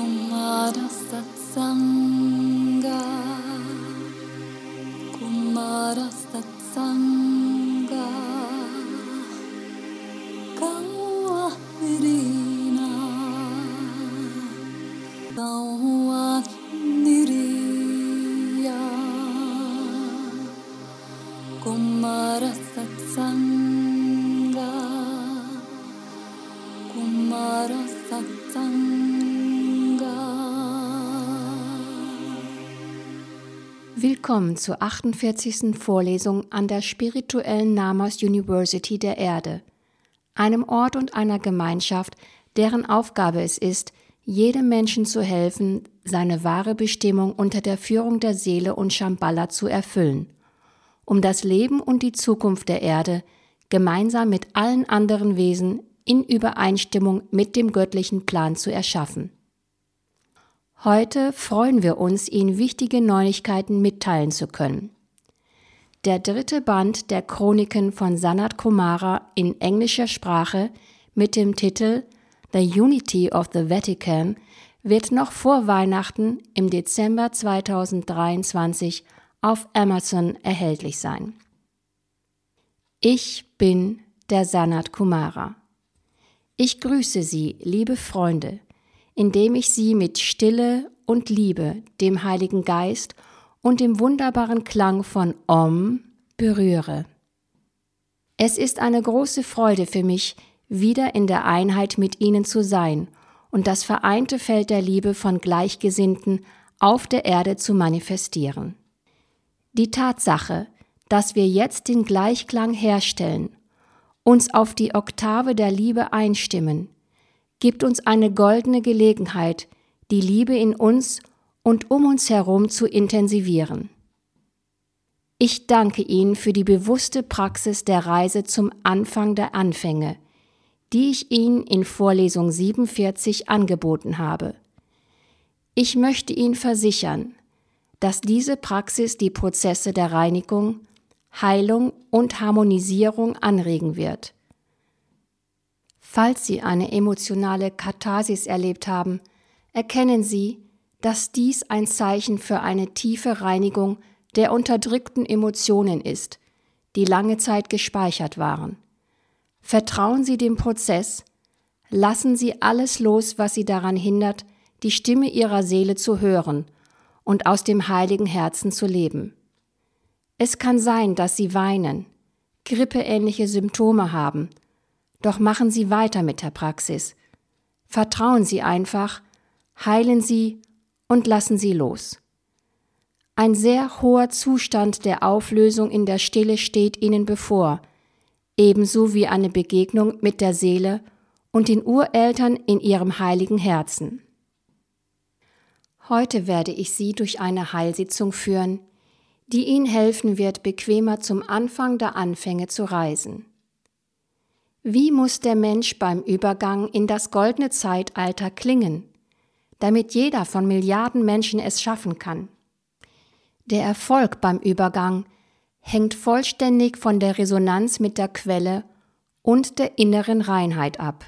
Kumara Satsanga. Kumara Satsanga Willkommen zur 48. Vorlesung an der spirituellen Namas University der Erde, einem Ort und einer Gemeinschaft, deren Aufgabe es ist, jedem Menschen zu helfen, seine wahre Bestimmung unter der Führung der Seele und Shambhala zu erfüllen, um das Leben und die Zukunft der Erde gemeinsam mit allen anderen Wesen in Übereinstimmung mit dem göttlichen Plan zu erschaffen. Heute freuen wir uns, Ihnen wichtige Neuigkeiten mitteilen zu können. Der dritte Band der Chroniken von Sanat Kumara in englischer Sprache mit dem Titel The Unity of the Vatican wird noch vor Weihnachten im Dezember 2023 auf Amazon erhältlich sein. Ich bin der Sanat Kumara. Ich grüße Sie, liebe Freunde, indem ich Sie mit Stille und Liebe, dem Heiligen Geist und dem wunderbaren Klang von Om berühre. Es ist eine große Freude für mich, wieder in der Einheit mit Ihnen zu sein und das vereinte Feld der Liebe von Gleichgesinnten auf der Erde zu manifestieren. Die Tatsache, dass wir jetzt den Gleichklang herstellen, uns auf die Oktave der Liebe einstimmen, gibt uns eine goldene Gelegenheit, die Liebe in uns und um uns herum zu intensivieren. Ich danke Ihnen für die bewusste Praxis der Reise zum Anfang der Anfänge, die ich Ihnen in Vorlesung 47 angeboten habe. Ich möchte Ihnen versichern, dass diese Praxis die Prozesse der Reinigung, Heilung und Harmonisierung anregen wird. Falls Sie eine emotionale Katharsis erlebt haben, erkennen Sie, dass dies ein Zeichen für eine tiefe Reinigung der unterdrückten Emotionen ist, die lange Zeit gespeichert waren. Vertrauen Sie dem Prozess, lassen Sie alles los, was Sie daran hindert, die Stimme Ihrer Seele zu hören und aus dem heiligen Herzen zu leben. Es kann sein, dass Sie weinen, grippeähnliche Symptome haben, doch machen Sie weiter mit der Praxis. Vertrauen Sie einfach, heilen Sie und lassen Sie los. Ein sehr hoher Zustand der Auflösung in der Stille steht Ihnen bevor, ebenso wie eine Begegnung mit der Seele und den Ureltern in Ihrem heiligen Herzen. Heute werde ich Sie durch eine Heilsitzung führen, die Ihnen helfen wird, bequemer zum Anfang der Anfänge zu reisen. Wie muss der Mensch beim Übergang in das goldene Zeitalter klingen, damit jeder von Milliarden Menschen es schaffen kann? Der Erfolg beim Übergang hängt vollständig von der Resonanz mit der Quelle und der inneren Reinheit ab.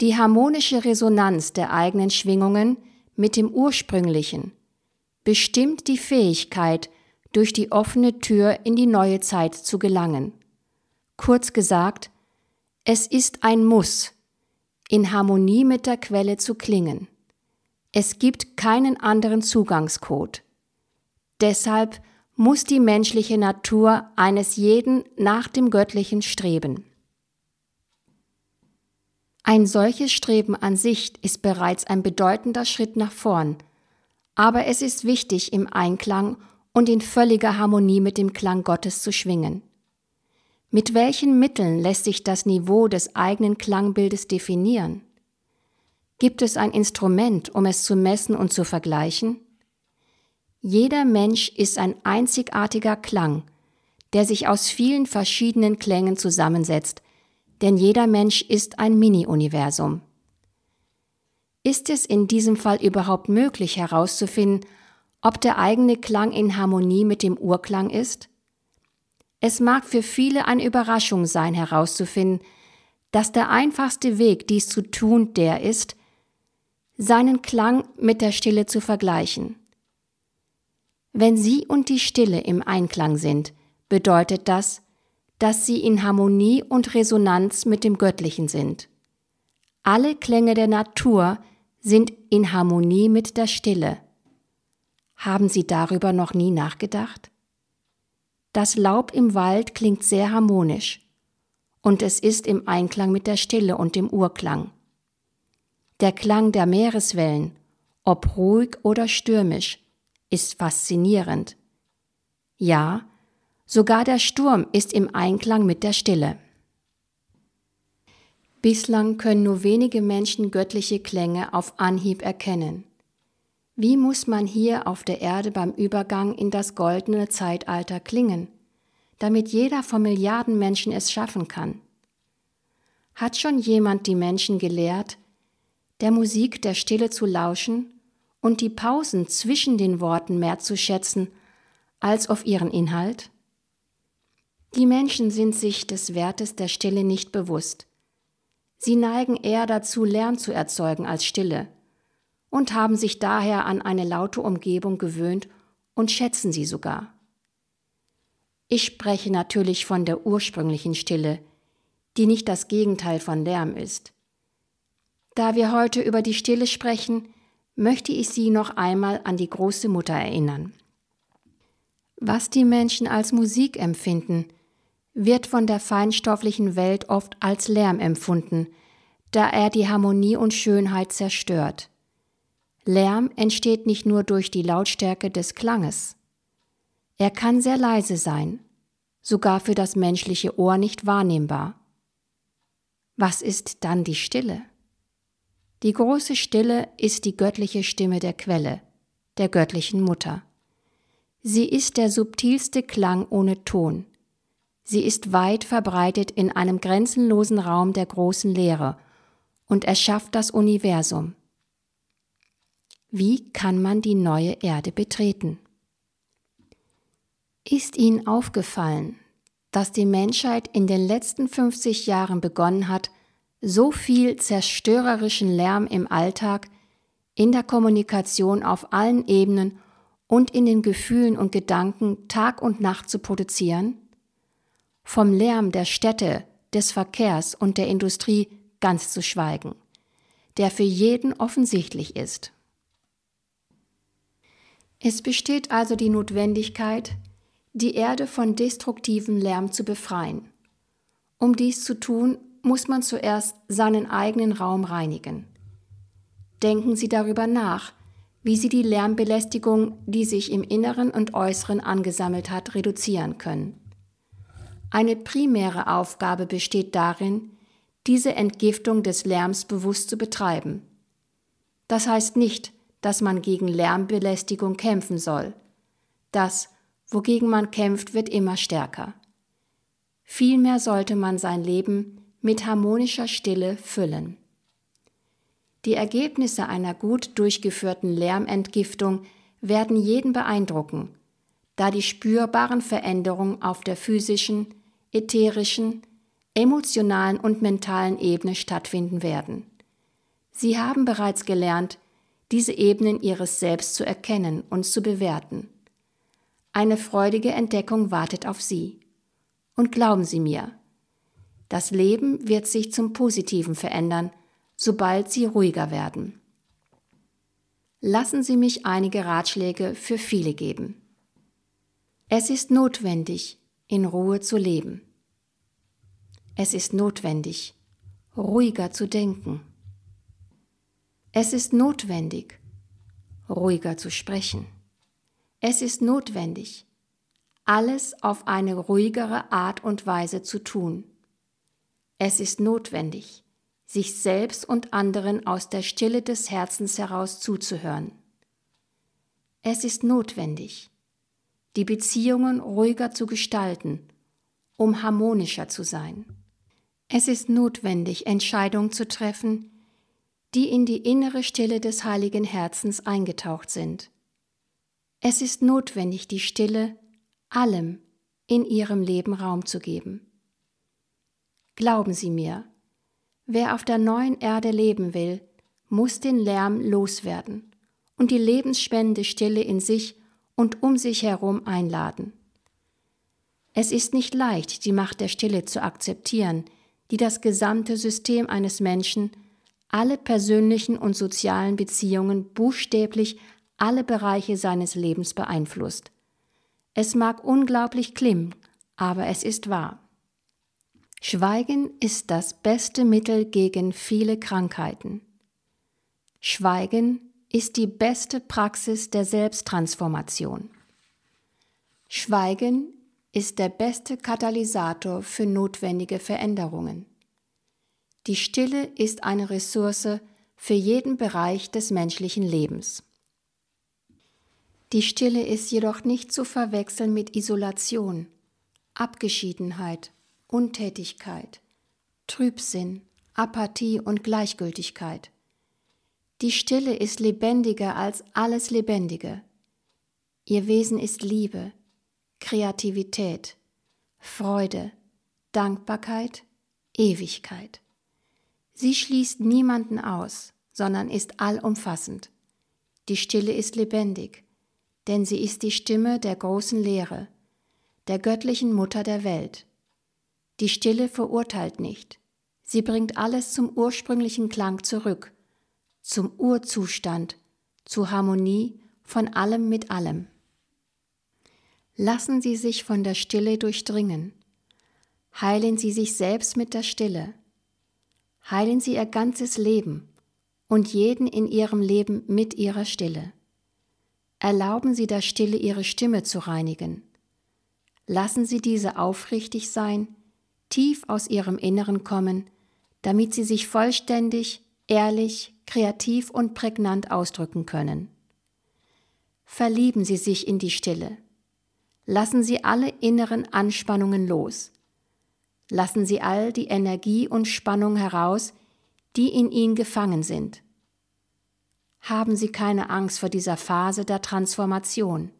Die harmonische Resonanz der eigenen Schwingungen mit dem ursprünglichen bestimmt die Fähigkeit, durch die offene Tür in die neue Zeit zu gelangen. Kurz gesagt, es ist ein Muss, in Harmonie mit der Quelle zu klingen. Es gibt keinen anderen Zugangscode. Deshalb muss die menschliche Natur eines jeden nach dem Göttlichen streben. Ein solches Streben an sich ist bereits ein bedeutender Schritt nach vorn, aber es ist wichtig, im Einklang und in völliger Harmonie mit dem Klang Gottes zu schwingen. Mit welchen Mitteln lässt sich das Niveau des eigenen Klangbildes definieren? Gibt es ein Instrument, um es zu messen und zu vergleichen? Jeder Mensch ist ein einzigartiger Klang, der sich aus vielen verschiedenen Klängen zusammensetzt, denn jeder Mensch ist ein Mini-Universum. Ist es in diesem Fall überhaupt möglich herauszufinden, ob der eigene Klang in Harmonie mit dem Urklang ist? Es mag für viele eine Überraschung sein herauszufinden, dass der einfachste Weg, dies zu tun, der ist, seinen Klang mit der Stille zu vergleichen. Wenn sie und die Stille im Einklang sind, bedeutet das, dass sie in Harmonie und Resonanz mit dem Göttlichen sind. Alle Klänge der Natur sind in Harmonie mit der Stille. Haben Sie darüber noch nie nachgedacht? Das Laub im Wald klingt sehr harmonisch und es ist im Einklang mit der Stille und dem Urklang. Der Klang der Meereswellen, ob ruhig oder stürmisch, ist faszinierend. Ja, sogar der Sturm ist im Einklang mit der Stille. Bislang können nur wenige Menschen göttliche Klänge auf Anhieb erkennen. Wie muss man hier auf der Erde beim Übergang in das goldene Zeitalter klingen, damit jeder von Milliarden Menschen es schaffen kann? Hat schon jemand die Menschen gelehrt, der Musik der Stille zu lauschen und die Pausen zwischen den Worten mehr zu schätzen als auf ihren Inhalt? Die Menschen sind sich des Wertes der Stille nicht bewusst. Sie neigen eher dazu, Lärm zu erzeugen als Stille und haben sich daher an eine laute Umgebung gewöhnt und schätzen sie sogar. Ich spreche natürlich von der ursprünglichen Stille, die nicht das Gegenteil von Lärm ist. Da wir heute über die Stille sprechen, möchte ich Sie noch einmal an die große Mutter erinnern. Was die Menschen als Musik empfinden, wird von der feinstofflichen Welt oft als Lärm empfunden, da er die Harmonie und Schönheit zerstört. Lärm entsteht nicht nur durch die Lautstärke des Klanges. Er kann sehr leise sein, sogar für das menschliche Ohr nicht wahrnehmbar. Was ist dann die Stille? Die große Stille ist die göttliche Stimme der Quelle, der göttlichen Mutter. Sie ist der subtilste Klang ohne Ton. Sie ist weit verbreitet in einem grenzenlosen Raum der großen Lehre und erschafft das Universum. Wie kann man die neue Erde betreten? Ist Ihnen aufgefallen, dass die Menschheit in den letzten 50 Jahren begonnen hat, so viel zerstörerischen Lärm im Alltag, in der Kommunikation auf allen Ebenen und in den Gefühlen und Gedanken Tag und Nacht zu produzieren? Vom Lärm der Städte, des Verkehrs und der Industrie ganz zu schweigen, der für jeden offensichtlich ist. Es besteht also die Notwendigkeit, die Erde von destruktivem Lärm zu befreien. Um dies zu tun, muss man zuerst seinen eigenen Raum reinigen. Denken Sie darüber nach, wie Sie die Lärmbelästigung, die sich im Inneren und Äußeren angesammelt hat, reduzieren können. Eine primäre Aufgabe besteht darin, diese Entgiftung des Lärms bewusst zu betreiben. Das heißt nicht, dass man gegen Lärmbelästigung kämpfen soll. Das, wogegen man kämpft, wird immer stärker. Vielmehr sollte man sein Leben mit harmonischer Stille füllen. Die Ergebnisse einer gut durchgeführten Lärmentgiftung werden jeden beeindrucken, da die spürbaren Veränderungen auf der physischen, ätherischen, emotionalen und mentalen Ebene stattfinden werden. Sie haben bereits gelernt, diese Ebenen ihres Selbst zu erkennen und zu bewerten. Eine freudige Entdeckung wartet auf Sie. Und glauben Sie mir, das Leben wird sich zum Positiven verändern, sobald Sie ruhiger werden. Lassen Sie mich einige Ratschläge für viele geben. Es ist notwendig, in Ruhe zu leben. Es ist notwendig, ruhiger zu denken. Es ist notwendig, ruhiger zu sprechen. Es ist notwendig, alles auf eine ruhigere Art und Weise zu tun. Es ist notwendig, sich selbst und anderen aus der Stille des Herzens heraus zuzuhören. Es ist notwendig, die Beziehungen ruhiger zu gestalten, um harmonischer zu sein. Es ist notwendig, Entscheidungen zu treffen, die in die innere Stille des heiligen Herzens eingetaucht sind. Es ist notwendig, die Stille allem in ihrem Leben Raum zu geben. Glauben Sie mir, wer auf der neuen Erde leben will, muss den Lärm loswerden und die lebensspendende Stille in sich und um sich herum einladen. Es ist nicht leicht, die Macht der Stille zu akzeptieren, die das gesamte System eines Menschen, alle persönlichen und sozialen Beziehungen, buchstäblich alle Bereiche seines Lebens beeinflusst. Es mag unglaublich klingen, aber es ist wahr. Schweigen ist das beste Mittel gegen viele Krankheiten. Schweigen ist die beste Praxis der Selbsttransformation. Schweigen ist der beste Katalysator für notwendige Veränderungen. Die Stille ist eine Ressource für jeden Bereich des menschlichen Lebens. Die Stille ist jedoch nicht zu verwechseln mit Isolation, Abgeschiedenheit, Untätigkeit, Trübsinn, Apathie und Gleichgültigkeit. Die Stille ist lebendiger als alles Lebendige. Ihr Wesen ist Liebe, Kreativität, Freude, Dankbarkeit, Ewigkeit. Sie schließt niemanden aus, sondern ist allumfassend. Die Stille ist lebendig, denn sie ist die Stimme der großen Lehre, der göttlichen Mutter der Welt. Die Stille verurteilt nicht, sie bringt alles zum ursprünglichen Klang zurück, zum Urzustand, zur Harmonie von allem mit allem. Lassen Sie sich von der Stille durchdringen. Heilen Sie sich selbst mit der Stille. Heilen Sie Ihr ganzes Leben und jeden in Ihrem Leben mit Ihrer Stille. Erlauben Sie der Stille Ihre Stimme zu reinigen. Lassen Sie diese aufrichtig sein, tief aus Ihrem Inneren kommen, damit Sie sich vollständig, ehrlich, kreativ und prägnant ausdrücken können. Verlieben Sie sich in die Stille. Lassen Sie alle inneren Anspannungen los. Lassen Sie all die Energie und Spannung heraus, die in Ihnen gefangen sind. Haben Sie keine Angst vor dieser Phase der Transformation.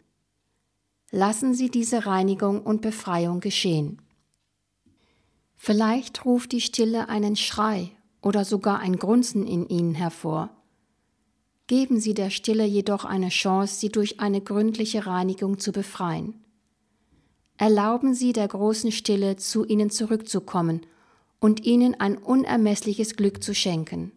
Lassen Sie diese Reinigung und Befreiung geschehen. Vielleicht ruft die Stille einen Schrei oder sogar ein Grunzen in Ihnen hervor. Geben Sie der Stille jedoch eine Chance, sie durch eine gründliche Reinigung zu befreien. Erlauben Sie der großen Stille, zu Ihnen zurückzukommen und Ihnen ein unermessliches Glück zu schenken.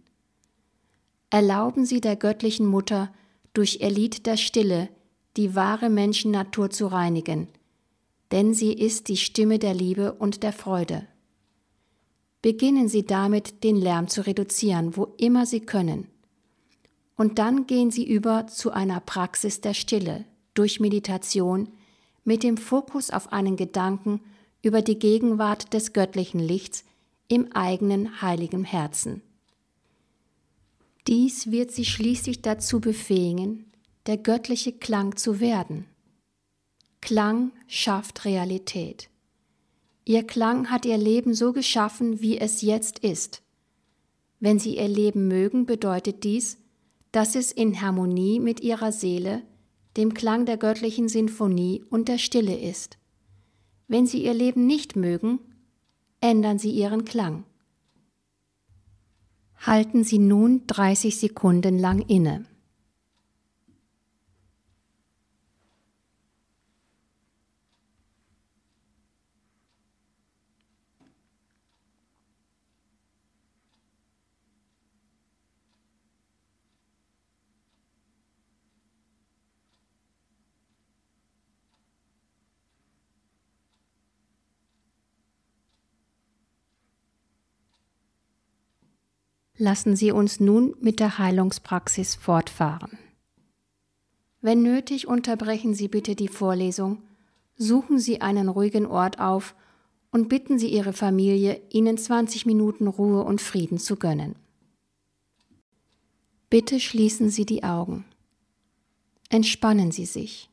Erlauben Sie der göttlichen Mutter, durch ihr Lied der Stille die wahre Menschennatur zu reinigen, denn sie ist die Stimme der Liebe und der Freude. Beginnen Sie damit, den Lärm zu reduzieren, wo immer Sie können. Und dann gehen Sie über zu einer Praxis der Stille durch Meditation, mit dem Fokus auf einen Gedanken über die Gegenwart des göttlichen Lichts im eigenen heiligen Herzen. Dies wird sie schließlich dazu befähigen, der göttliche Klang zu werden. Klang schafft Realität. Ihr Klang hat ihr Leben so geschaffen, wie es jetzt ist. Wenn sie ihr Leben mögen, bedeutet dies, dass es in Harmonie mit ihrer Seele, dem Klang der göttlichen Sinfonie und der Stille ist. Wenn Sie Ihr Leben nicht mögen, ändern Sie Ihren Klang. Halten Sie nun 30 Sekunden lang inne. Lassen Sie uns nun mit der Heilungspraxis fortfahren. Wenn nötig, unterbrechen Sie bitte die Vorlesung, suchen Sie einen ruhigen Ort auf und bitten Sie Ihre Familie, Ihnen 20 Minuten Ruhe und Frieden zu gönnen. Bitte schließen Sie die Augen. Entspannen Sie sich.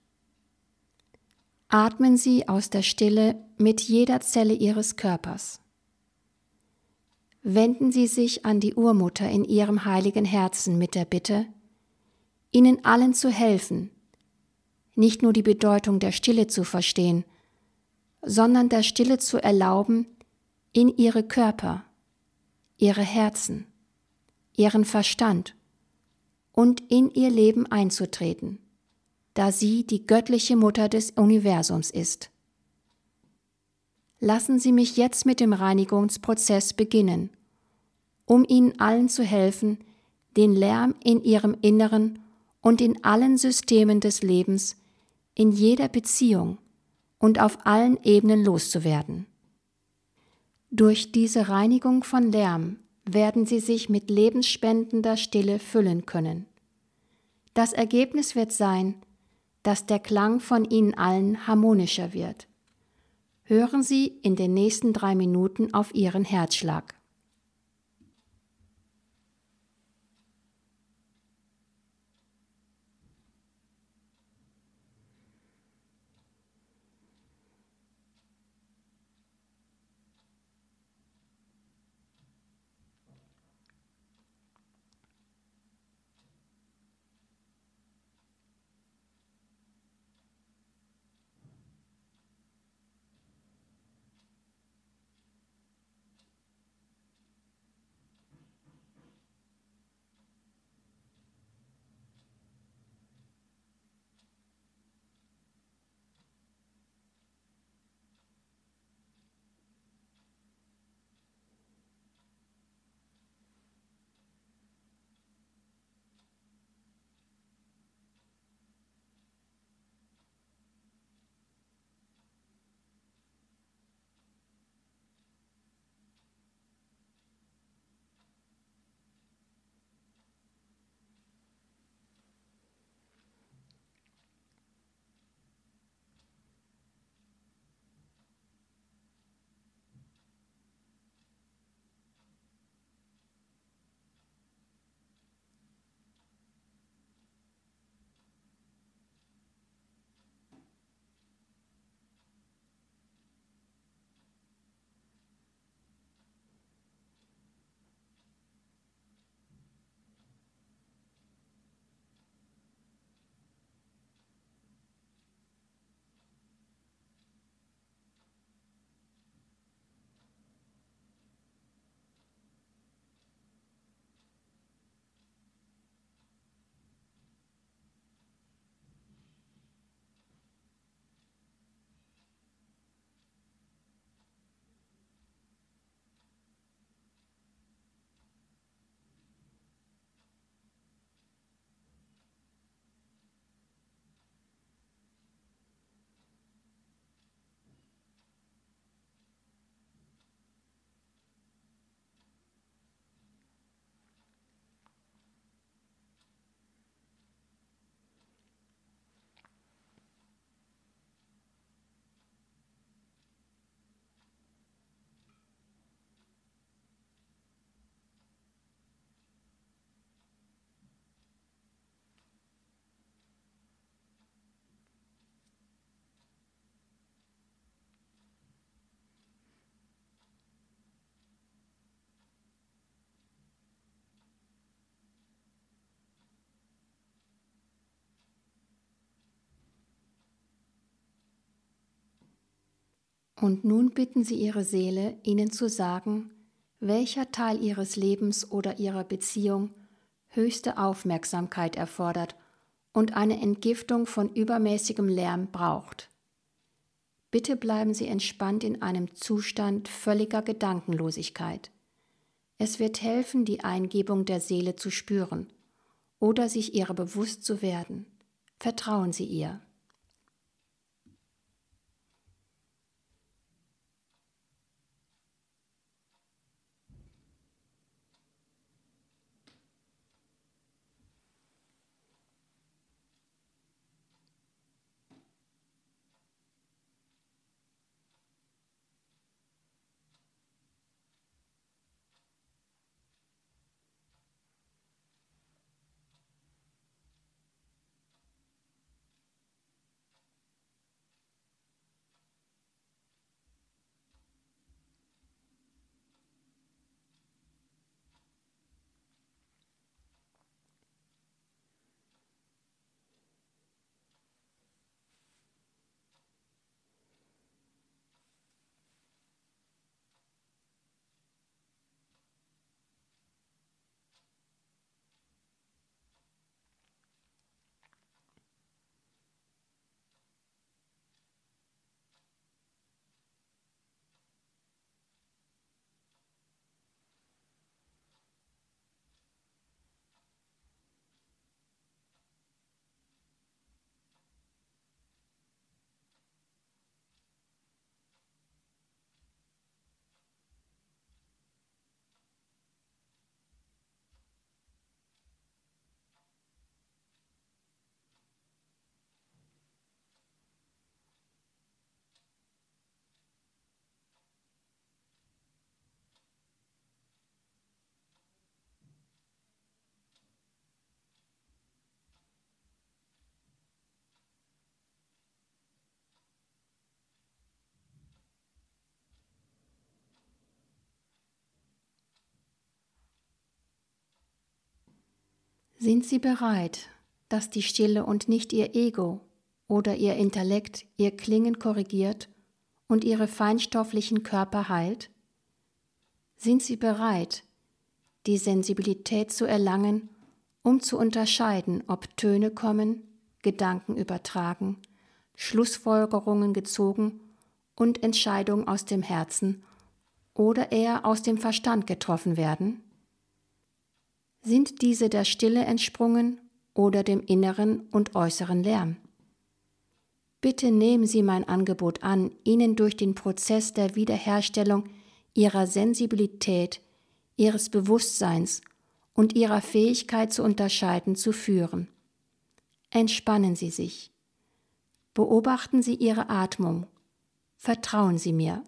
Atmen Sie aus der Stille mit jeder Zelle Ihres Körpers wenden Sie sich an die Urmutter in Ihrem heiligen Herzen mit der Bitte, Ihnen allen zu helfen, nicht nur die Bedeutung der Stille zu verstehen, sondern der Stille zu erlauben, in ihre Körper, ihre Herzen, ihren Verstand und in ihr Leben einzutreten, da sie die göttliche Mutter des Universums ist. Lassen Sie mich jetzt mit dem Reinigungsprozess beginnen, um Ihnen allen zu helfen, den Lärm in Ihrem Inneren und in allen Systemen des Lebens, in jeder Beziehung und auf allen Ebenen loszuwerden. Durch diese Reinigung von Lärm werden Sie sich mit lebensspendender Stille füllen können. Das Ergebnis wird sein, dass der Klang von Ihnen allen harmonischer wird. Hören Sie in den nächsten drei Minuten auf Ihren Herzschlag. Und nun bitten Sie Ihre Seele, Ihnen zu sagen, welcher Teil Ihres Lebens oder Ihrer Beziehung höchste Aufmerksamkeit erfordert und eine Entgiftung von übermäßigem Lärm braucht. Bitte bleiben Sie entspannt in einem Zustand völliger Gedankenlosigkeit. Es wird helfen, die Eingebung der Seele zu spüren oder sich ihrer bewusst zu werden. Vertrauen Sie ihr. Sind Sie bereit, dass die Stille und nicht Ihr Ego oder Ihr Intellekt Ihr Klingen korrigiert und Ihre feinstofflichen Körper heilt? Sind Sie bereit, die Sensibilität zu erlangen, um zu unterscheiden, ob Töne kommen, Gedanken übertragen, Schlussfolgerungen gezogen und Entscheidungen aus dem Herzen oder eher aus dem Verstand getroffen werden? Sind diese der Stille entsprungen oder dem inneren und äußeren Lärm? Bitte nehmen Sie mein Angebot an, Ihnen durch den Prozess der Wiederherstellung Ihrer Sensibilität, Ihres Bewusstseins und Ihrer Fähigkeit zu unterscheiden zu führen. Entspannen Sie sich. Beobachten Sie Ihre Atmung. Vertrauen Sie mir.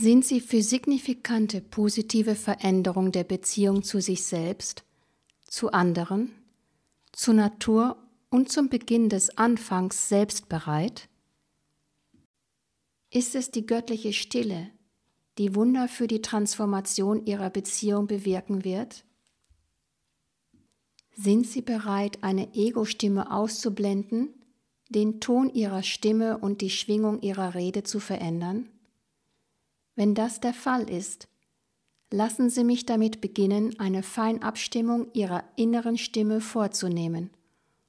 Sind Sie für signifikante positive Veränderung der Beziehung zu sich selbst, zu anderen, zur Natur und zum Beginn des Anfangs selbst bereit? Ist es die göttliche Stille, die Wunder für die Transformation Ihrer Beziehung bewirken wird? Sind Sie bereit, eine Ego-Stimme auszublenden, den Ton Ihrer Stimme und die Schwingung Ihrer Rede zu verändern? Wenn das der Fall ist, lassen Sie mich damit beginnen, eine Feinabstimmung Ihrer inneren Stimme vorzunehmen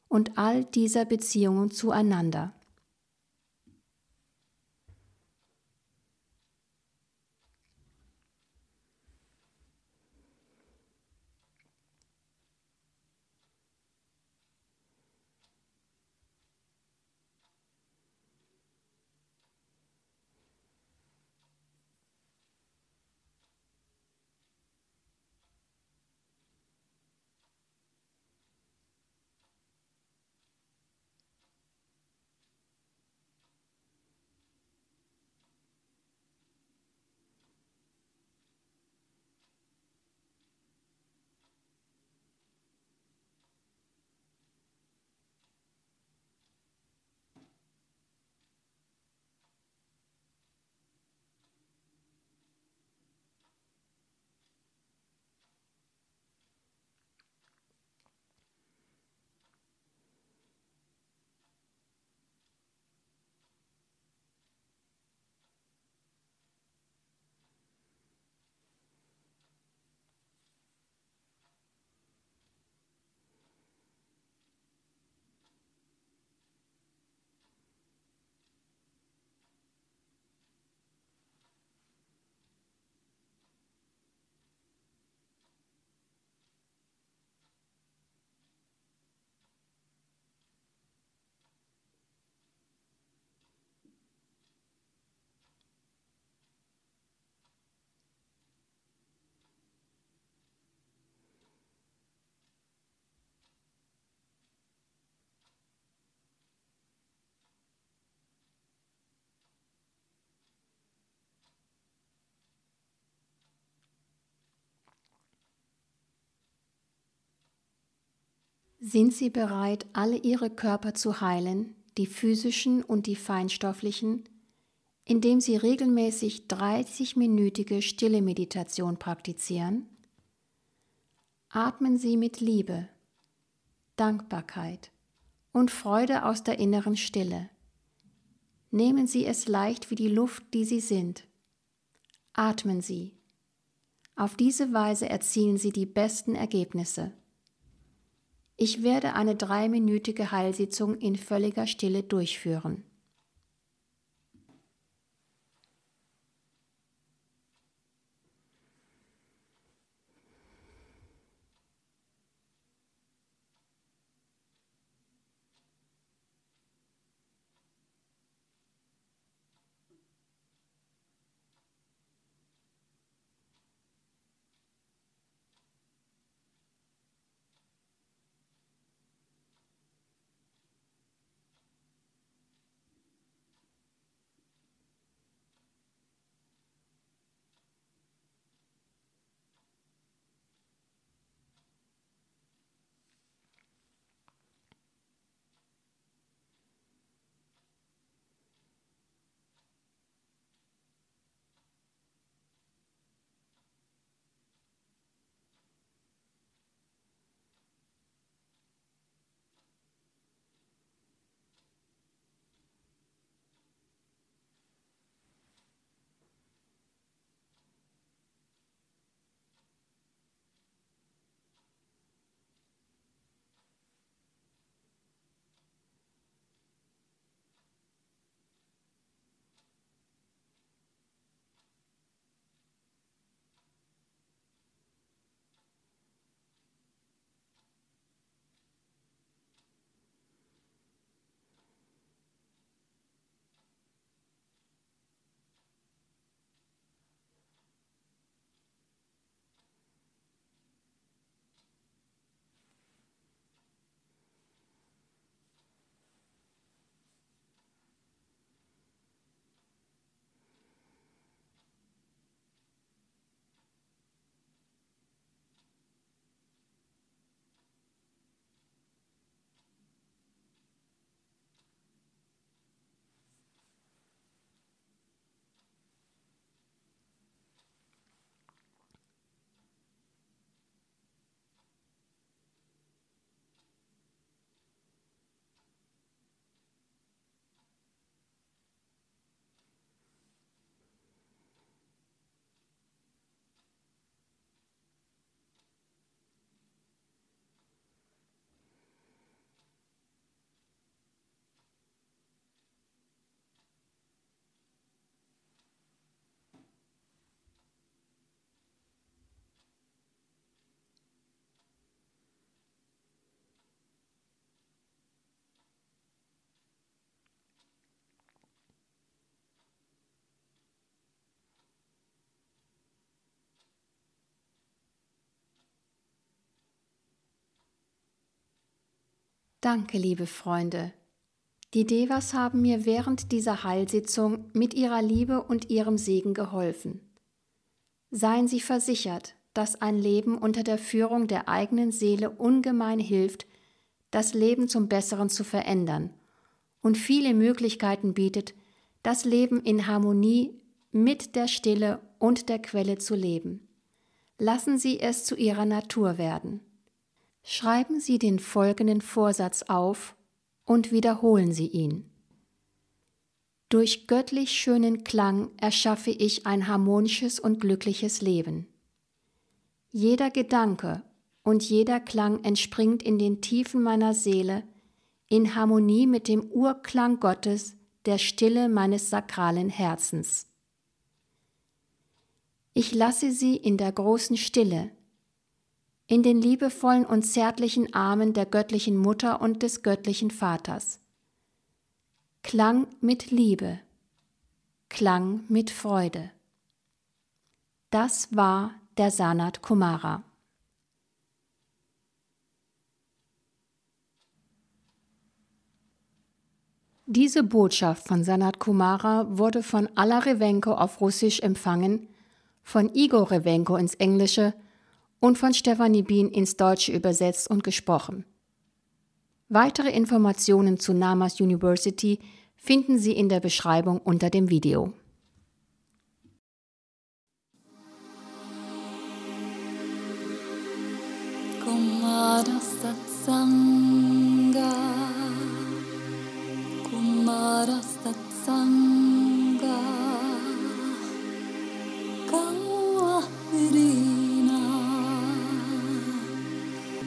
und all dieser Beziehungen zueinander. Sind Sie bereit, alle Ihre Körper zu heilen, die physischen und die feinstofflichen, indem Sie regelmäßig 30-minütige stille Meditation praktizieren? Atmen Sie mit Liebe, Dankbarkeit und Freude aus der inneren Stille. Nehmen Sie es leicht wie die Luft, die Sie sind. Atmen Sie. Auf diese Weise erzielen Sie die besten Ergebnisse. Ich werde eine dreiminütige Heilsitzung in völliger Stille durchführen. Danke, liebe Freunde. Die Devas haben mir während dieser Heilsitzung mit ihrer Liebe und ihrem Segen geholfen. Seien Sie versichert, dass ein Leben unter der Führung der eigenen Seele ungemein hilft, das Leben zum Besseren zu verändern und viele Möglichkeiten bietet, das Leben in Harmonie mit der Stille und der Quelle zu leben. Lassen Sie es zu Ihrer Natur werden. Schreiben Sie den folgenden Vorsatz auf und wiederholen Sie ihn. Durch göttlich schönen Klang erschaffe ich ein harmonisches und glückliches Leben. Jeder Gedanke und jeder Klang entspringt in den Tiefen meiner Seele in Harmonie mit dem Urklang Gottes, der Stille meines sakralen Herzens. Ich lasse sie in der großen Stille, in den liebevollen und zärtlichen Armen der göttlichen Mutter und des göttlichen Vaters. Klang mit Liebe, Klang mit Freude. Das war der Sanat Kumara. Diese Botschaft von Sanat Kumara wurde von Alla Revenko auf Russisch empfangen, von Igor Revenko ins Englische und von Stefanie Bien ins Deutsche übersetzt und gesprochen. Weitere Informationen zu Namas University finden Sie in der Beschreibung unter dem Video. Kumara Satsanga Kumara Satsanga Kawa